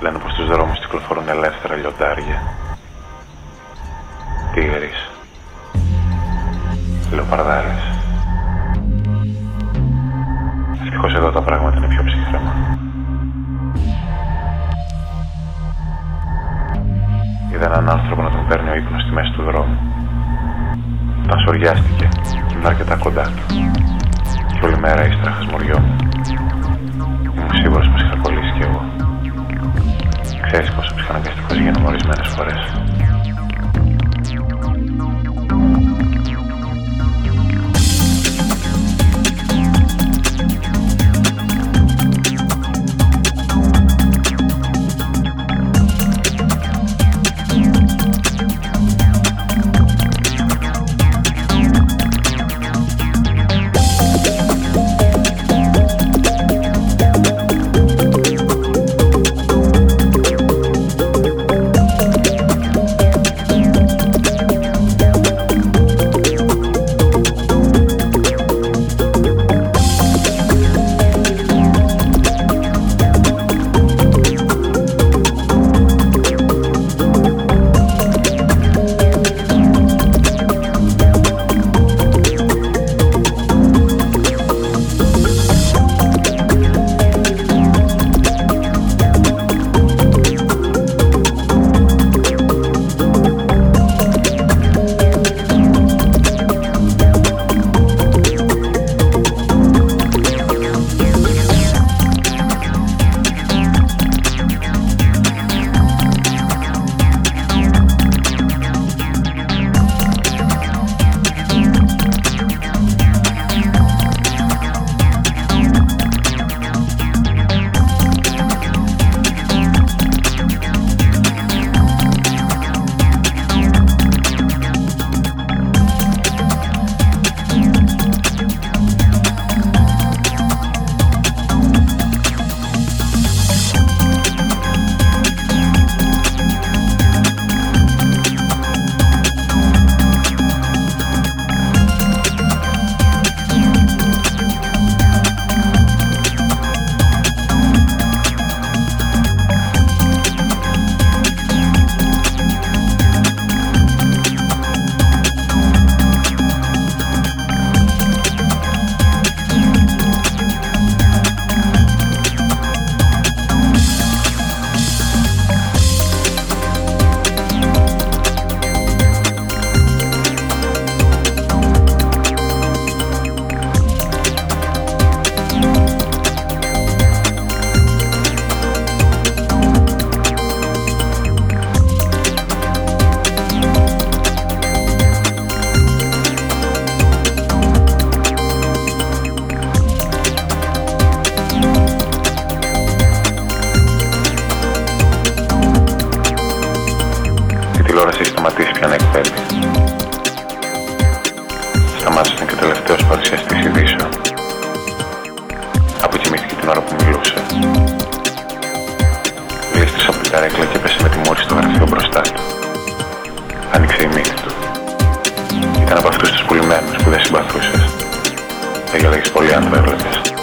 Λένε πως στους δρόμους κυκλοφορούν ελεύθερα λιοντάρια. Τίγρης. Λεοπαρδάλης. Ευτυχώς εδώ τα πράγματα είναι πιο ψυχρέμα. Είδα έναν άνθρωπο να τον παίρνει ο ύπνος στη μέση του δρόμου. Όταν σοριάστηκε, ήμουν αρκετά κοντά του. Και όλη μέρα ύστερα χασμουριόμουν. Ήμουν σίγουρος πως είχα κολλήσει κι εγώ. Ξέρεις πόσο ψυχαναγκαστικός γίνομαι ορισμένες φορές. Έχει σταματήσει πια να εκπέμπει. Σταμάτησε και τελευταίος παρουσιαστής ειδήσεων. Αποκοιμήθηκε την ώρα που μιλούσε. Γλίστρισε από την καρέκλα και πέσε με τη μόρη στο γραφείο μπροστά του. Άνοιξε η μύτη του. Ήταν από αυτούς τους πουλημένους που δεν συμπαθούσες. Δεν γελάγεις πολύ αν το έβλεπες.